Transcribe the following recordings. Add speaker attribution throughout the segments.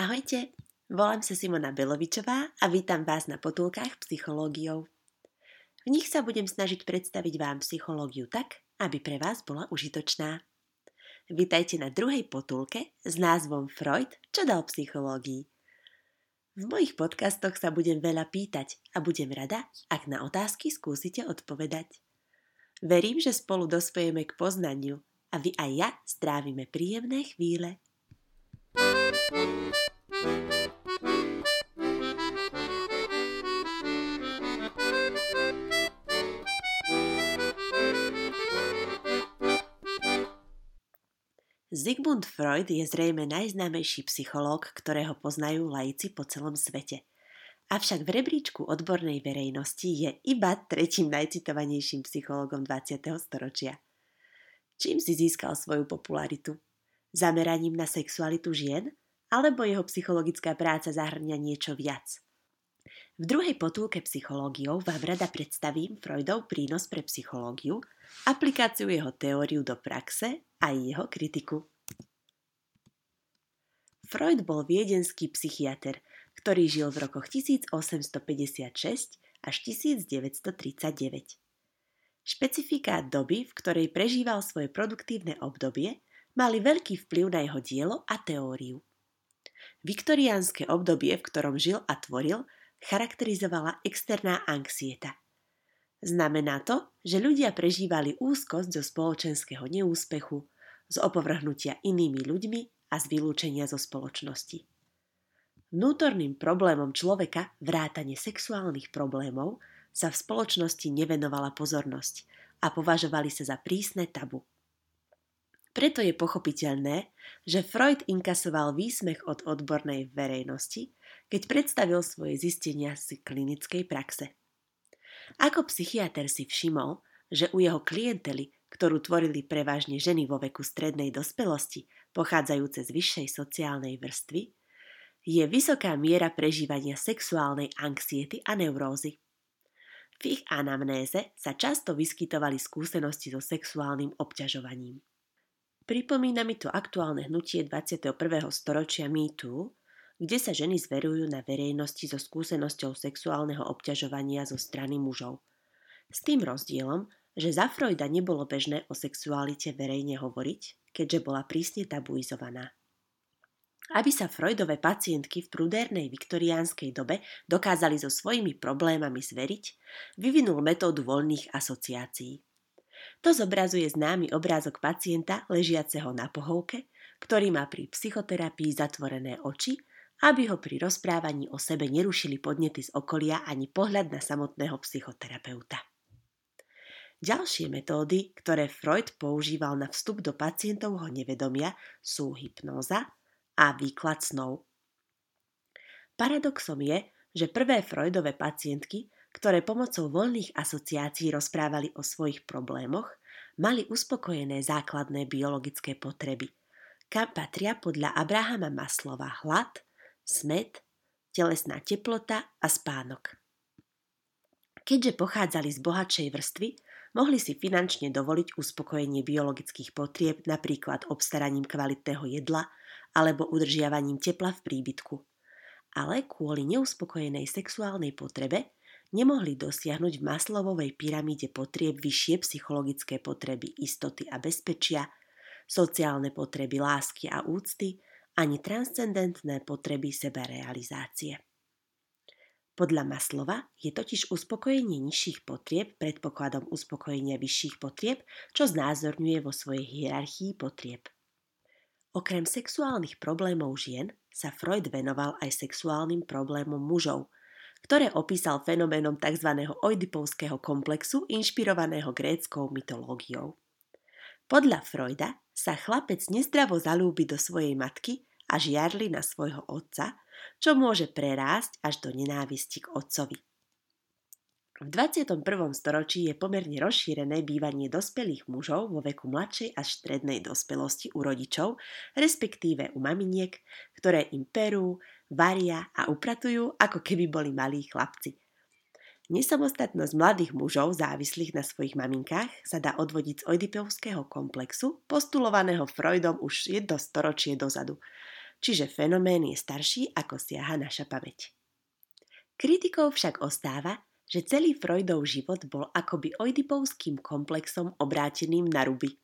Speaker 1: Ahojte, volám sa Simona Belovičová a vítam vás na potulkách psychológiou. V nich sa budem snažiť predstaviť vám psychológiu tak, aby pre vás bola užitočná. Vítajte na druhej potulke s názvom Freud, čo dal psychológii. V mojich podcastoch sa budem veľa pýtať a budem rada, ak na otázky skúsite odpovedať. Verím, že spolu dospejeme k poznaniu a vy aj ja strávime príjemné chvíle. Sigmund Freud je zrejme najznámejší psychológ, ktorého poznajú laici po celom svete. Avšak v rebríčku odbornej verejnosti je iba tretím najcitovanejším psychológom 20. storočia. Čím si získal svoju popularitu? Zameraním na sexualitu žien? Alebo jeho psychologická práca zahrňa niečo viac? V druhej potulke psychológiou vám rada predstavím Freudov prínos pre psychológiu, aplikáciu jeho teóriu do praxe a jeho kritiku. Freud bol viedenský psychiatr, ktorý žil v rokoch 1856 až 1939. Špecifikát doby, v ktorej prežíval svoje produktívne obdobie, mali veľký vplyv na jeho dielo a teóriu. Viktoriánske obdobie, v ktorom žil a tvoril, charakterizovala externá anxieta. Znamená to, že ľudia prežívali úzkosť zo spoločenského neúspechu, z opovrhnutia inými ľuďmi a z vylúčenia zo spoločnosti. Vnútorným problémom človeka, vrátane sexuálnych problémov, sa v spoločnosti nevenovala pozornosť a považovali sa za prísne tabu. Preto je pochopiteľné, že Freud inkasoval výsmech od odbornej verejnosti, keď predstavil svoje zistenia z klinickej praxe. Ako psychiatr si všimol, že u jeho klientely, ktorú tvorili prevažne ženy vo veku strednej dospelosti, pochádzajúce z vyššej sociálnej vrstvy, je vysoká miera prežívania sexuálnej anxiety a neurózy. V ich anamnéze sa často vyskytovali skúsenosti so sexuálnym obťažovaním. Pripomína mi to aktuálne hnutie 21. storočia MeToo, kde sa ženy zverujú na verejnosti so skúsenosťou sexuálneho obťažovania zo strany mužov. S tým rozdielom, že za Freuda nebolo bežné o sexualite verejne hovoriť, keďže bola prísne tabuizovaná. Aby sa Freudové pacientky v prudérnej viktoriánskej dobe dokázali so svojimi problémami zveriť, vyvinul metódu voľných asociácií. To zobrazuje známy obrázok pacienta ležiaceho na pohovke, ktorý má pri psychoterapii zatvorené oči, aby ho pri rozprávaní o sebe nerušili podnety z okolia ani pohľad na samotného psychoterapeuta. Ďalšie metódy, ktoré Freud používal na vstup do pacientovho nevedomia, sú hypnóza a výklad snov. Paradoxom je, že prvé Freudové pacientky ktoré pomocou voľných asociácií rozprávali o svojich problémoch, mali uspokojené základné biologické potreby, kam patria podľa Abrahama Maslova hlad, smet, telesná teplota a spánok. Keďže pochádzali z bohatšej vrstvy, mohli si finančne dovoliť uspokojenie biologických potrieb napríklad obstaraním kvalitného jedla alebo udržiavaním tepla v príbytku. Ale kvôli neuspokojenej sexuálnej potrebe nemohli dosiahnuť v Maslovovej pyramíde potrieb vyššie psychologické potreby istoty a bezpečia, sociálne potreby lásky a úcty, ani transcendentné potreby sebarealizácie. Podľa Maslova je totiž uspokojenie nižších potrieb predpokladom uspokojenia vyšších potrieb, čo znázorňuje vo svojej hierarchii potrieb. Okrem sexuálnych problémov žien sa Freud venoval aj sexuálnym problémom mužov – ktoré opísal fenoménom tzv. oidipovského komplexu inšpirovaného gréckou mytológiou. Podľa Freuda sa chlapec nezdravo zalúbi do svojej matky a žiarli na svojho otca, čo môže prerásť až do nenávisti k otcovi. V 21. storočí je pomerne rozšírené bývanie dospelých mužov vo veku mladšej až strednej dospelosti u rodičov, respektíve u maminiek, ktoré im perú, varia a upratujú, ako keby boli malí chlapci. Nesamostatnosť mladých mužov závislých na svojich maminkách sa dá odvodiť z oedipovského komplexu, postulovaného Freudom už jedno storočie dozadu. čiže fenomén je starší ako siaha naša pamäť. Kritikou však ostáva, že celý Freudov život bol akoby oidipovským komplexom obráteným na ruby.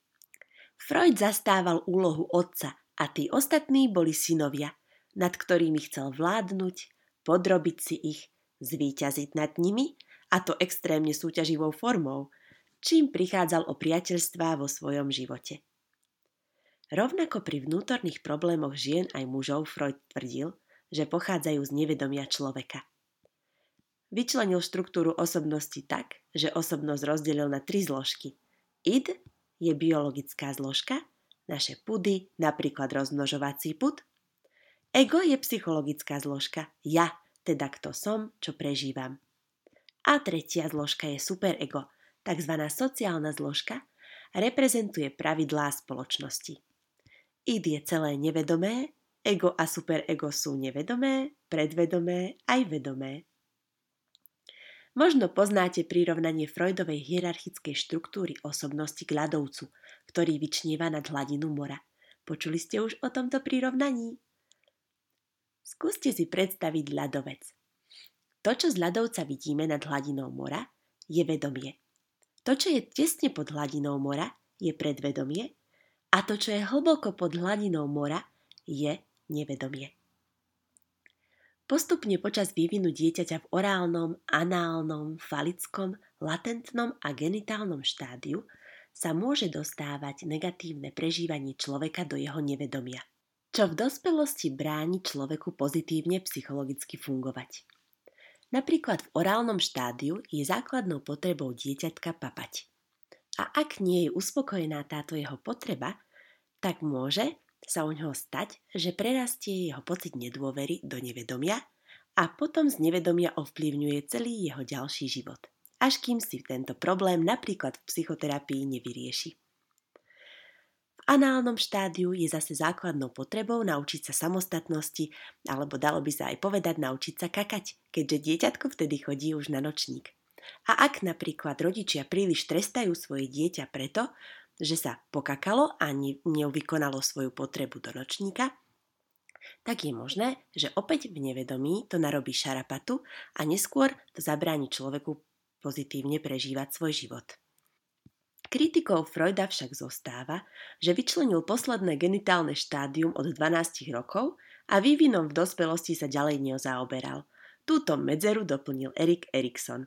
Speaker 1: Freud zastával úlohu otca a tí ostatní boli synovia, nad ktorými chcel vládnuť, podrobiť si ich, zvíťaziť nad nimi, a to extrémne súťaživou formou, čím prichádzal o priateľstvá vo svojom živote. Rovnako pri vnútorných problémoch žien aj mužov Freud tvrdil, že pochádzajú z nevedomia človeka – Vyčlenil štruktúru osobnosti tak, že osobnosť rozdelil na tri zložky. Id je biologická zložka, naše pudy, napríklad rozmnožovací pud. Ego je psychologická zložka, ja, teda kto som, čo prežívam. A tretia zložka je superego, tzv. sociálna zložka, reprezentuje pravidlá spoločnosti. Id je celé nevedomé, ego a superego sú nevedomé, predvedomé aj vedomé. Možno poznáte prirovnanie Freudovej hierarchickej štruktúry osobnosti k ľadovcu, ktorý vyčnieva nad hladinu mora. Počuli ste už o tomto prirovnaní? Skúste si predstaviť ľadovec. To, čo z ľadovca vidíme nad hladinou mora, je vedomie. To, čo je tesne pod hladinou mora, je predvedomie a to, čo je hlboko pod hladinou mora, je nevedomie. Postupne počas vývinu dieťaťa v orálnom, análnom, falickom, latentnom a genitálnom štádiu sa môže dostávať negatívne prežívanie človeka do jeho nevedomia, čo v dospelosti bráni človeku pozitívne psychologicky fungovať. Napríklad v orálnom štádiu je základnou potrebou dieťatka papať. A ak nie je uspokojená táto jeho potreba, tak môže sa u ňoho stať, že prerastie jeho pocit nedôvery do nevedomia a potom z nevedomia ovplyvňuje celý jeho ďalší život. Až kým si tento problém napríklad v psychoterapii nevyrieši. Análnom štádiu je zase základnou potrebou naučiť sa samostatnosti, alebo dalo by sa aj povedať naučiť sa kakať, keďže dieťatko vtedy chodí už na nočník. A ak napríklad rodičia príliš trestajú svoje dieťa preto, že sa pokakalo a neuvykonalo svoju potrebu do nočníka, tak je možné, že opäť v nevedomí to narobí šarapatu a neskôr to zabráni človeku pozitívne prežívať svoj život. Kritikou Freuda však zostáva, že vyčlenil posledné genitálne štádium od 12 rokov a vývinom v dospelosti sa ďalej neozaoberal. Túto medzeru doplnil Erik Erikson.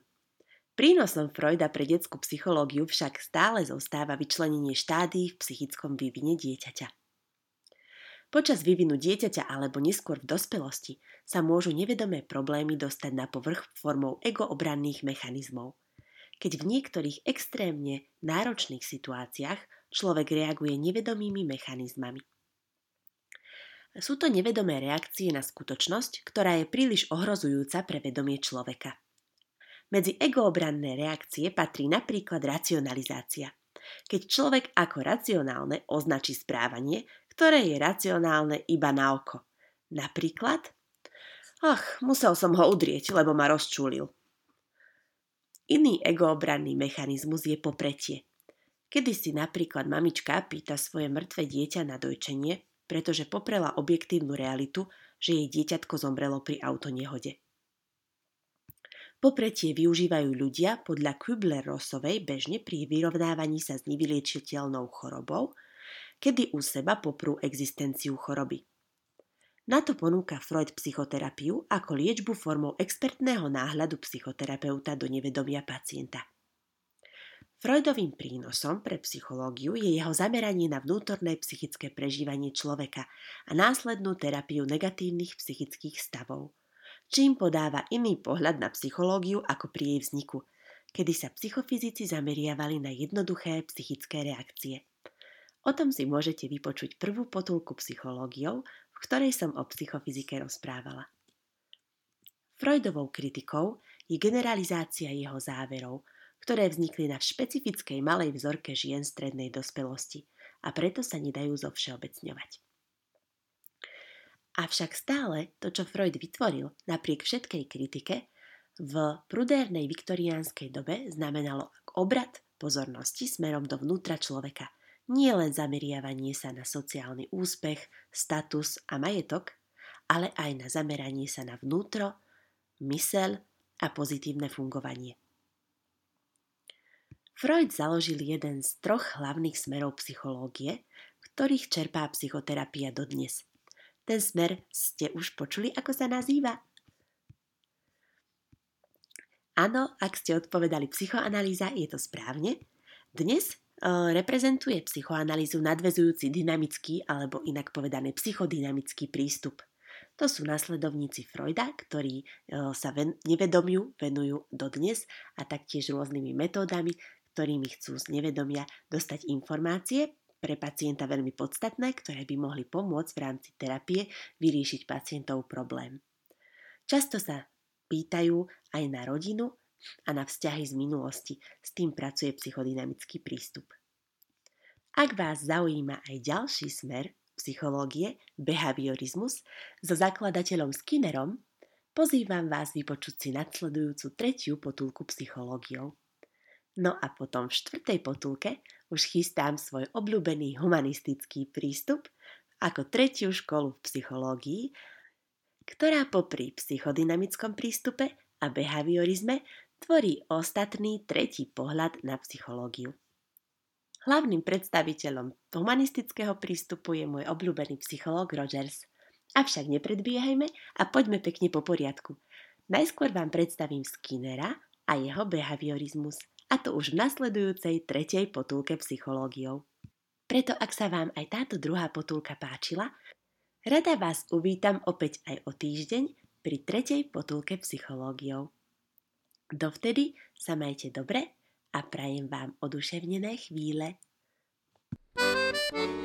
Speaker 1: Prínosom Freuda pre detskú psychológiu však stále zostáva vyčlenenie štádií v psychickom vývine dieťaťa. Počas vývinu dieťaťa alebo neskôr v dospelosti sa môžu nevedomé problémy dostať na povrch formou egoobranných mechanizmov. Keď v niektorých extrémne náročných situáciách človek reaguje nevedomými mechanizmami. Sú to nevedomé reakcie na skutočnosť, ktorá je príliš ohrozujúca pre vedomie človeka. Medzi egoobranné reakcie patrí napríklad racionalizácia. Keď človek ako racionálne označí správanie, ktoré je racionálne iba na oko. Napríklad, ach, musel som ho udrieť, lebo ma rozčúlil. Iný egoobranný mechanizmus je popretie. Kedy si napríklad mamička pýta svoje mŕtve dieťa na dojčenie, pretože poprela objektívnu realitu, že jej dieťatko zomrelo pri autonehode. Popretie využívajú ľudia podľa Kübler-Rossovej bežne pri vyrovnávaní sa s nevyliečiteľnou chorobou, kedy u seba poprú existenciu choroby. Na to ponúka Freud psychoterapiu ako liečbu formou expertného náhľadu psychoterapeuta do nevedomia pacienta. Freudovým prínosom pre psychológiu je jeho zameranie na vnútorné psychické prežívanie človeka a následnú terapiu negatívnych psychických stavov – čím podáva iný pohľad na psychológiu ako pri jej vzniku, kedy sa psychofyzici zameriavali na jednoduché psychické reakcie. O tom si môžete vypočuť prvú potulku psychológiou, v ktorej som o psychofyzike rozprávala. Freudovou kritikou je generalizácia jeho záverov, ktoré vznikli na špecifickej malej vzorke žien strednej dospelosti a preto sa nedajú zovšeobecňovať. Avšak stále to, čo Freud vytvoril, napriek všetkej kritike, v prudérnej viktoriánskej dobe znamenalo obrad pozornosti smerom dovnútra človeka, nie len zameriavanie sa na sociálny úspech, status a majetok, ale aj na zameranie sa na vnútro, mysel a pozitívne fungovanie. Freud založil jeden z troch hlavných smerov psychológie, ktorých čerpá psychoterapia dodnes. Ten smer ste už počuli, ako sa nazýva? Áno, ak ste odpovedali psychoanalýza, je to správne. Dnes reprezentuje psychoanalýzu nadvezujúci dynamický alebo inak povedané psychodynamický prístup. To sú následovníci Freuda, ktorí sa ven- nevedomiu venujú dodnes a taktiež rôznymi metódami, ktorými chcú z nevedomia dostať informácie pre pacienta veľmi podstatné, ktoré by mohli pomôcť v rámci terapie vyriešiť pacientov problém. Často sa pýtajú aj na rodinu a na vzťahy z minulosti. S tým pracuje psychodynamický prístup. Ak vás zaujíma aj ďalší smer psychológie, behaviorizmus, so zakladateľom Skinnerom, pozývam vás vypočuť si nadsledujúcu tretiu potulku psychológiou. No a potom v štvrtej potulke už chystám svoj obľúbený humanistický prístup ako tretiu školu v psychológii, ktorá popri psychodynamickom prístupe a behaviorizme tvorí ostatný tretí pohľad na psychológiu. Hlavným predstaviteľom humanistického prístupu je môj obľúbený psychológ Rogers. Avšak nepredbiehajme a poďme pekne po poriadku. Najskôr vám predstavím Skinnera a jeho behaviorizmus – a to už v nasledujúcej tretej potulke psychológiou. Preto ak sa vám aj táto druhá potulka páčila, rada vás uvítam opäť aj o týždeň pri tretej potulke psychológiou. Dovtedy sa majte dobre a prajem vám oduševnené chvíle. thank you